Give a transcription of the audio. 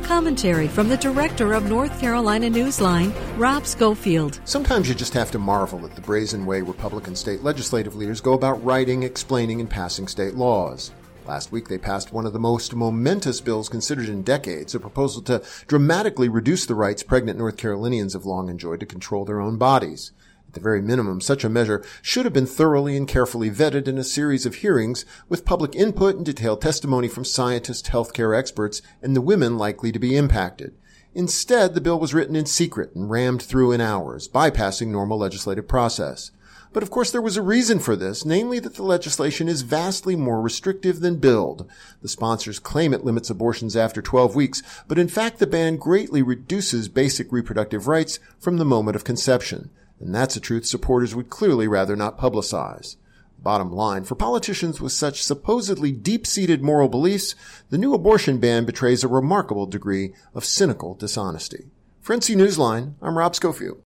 commentary from the director of North Carolina Newsline, Rob Schofield. Sometimes you just have to marvel at the brazen way Republican state legislative leaders go about writing, explaining, and passing state laws. Last week, they passed one of the most momentous bills considered in decades, a proposal to dramatically reduce the rights pregnant North Carolinians have long enjoyed to control their own bodies. At the very minimum, such a measure should have been thoroughly and carefully vetted in a series of hearings with public input and detailed testimony from scientists, healthcare experts, and the women likely to be impacted. Instead, the bill was written in secret and rammed through in hours, bypassing normal legislative process. But of course there was a reason for this, namely that the legislation is vastly more restrictive than billed. The sponsors claim it limits abortions after 12 weeks, but in fact the ban greatly reduces basic reproductive rights from the moment of conception. And that's a truth supporters would clearly rather not publicize. Bottom line, for politicians with such supposedly deep-seated moral beliefs, the new abortion ban betrays a remarkable degree of cynical dishonesty. For NC Newsline, I'm Rob Schofield.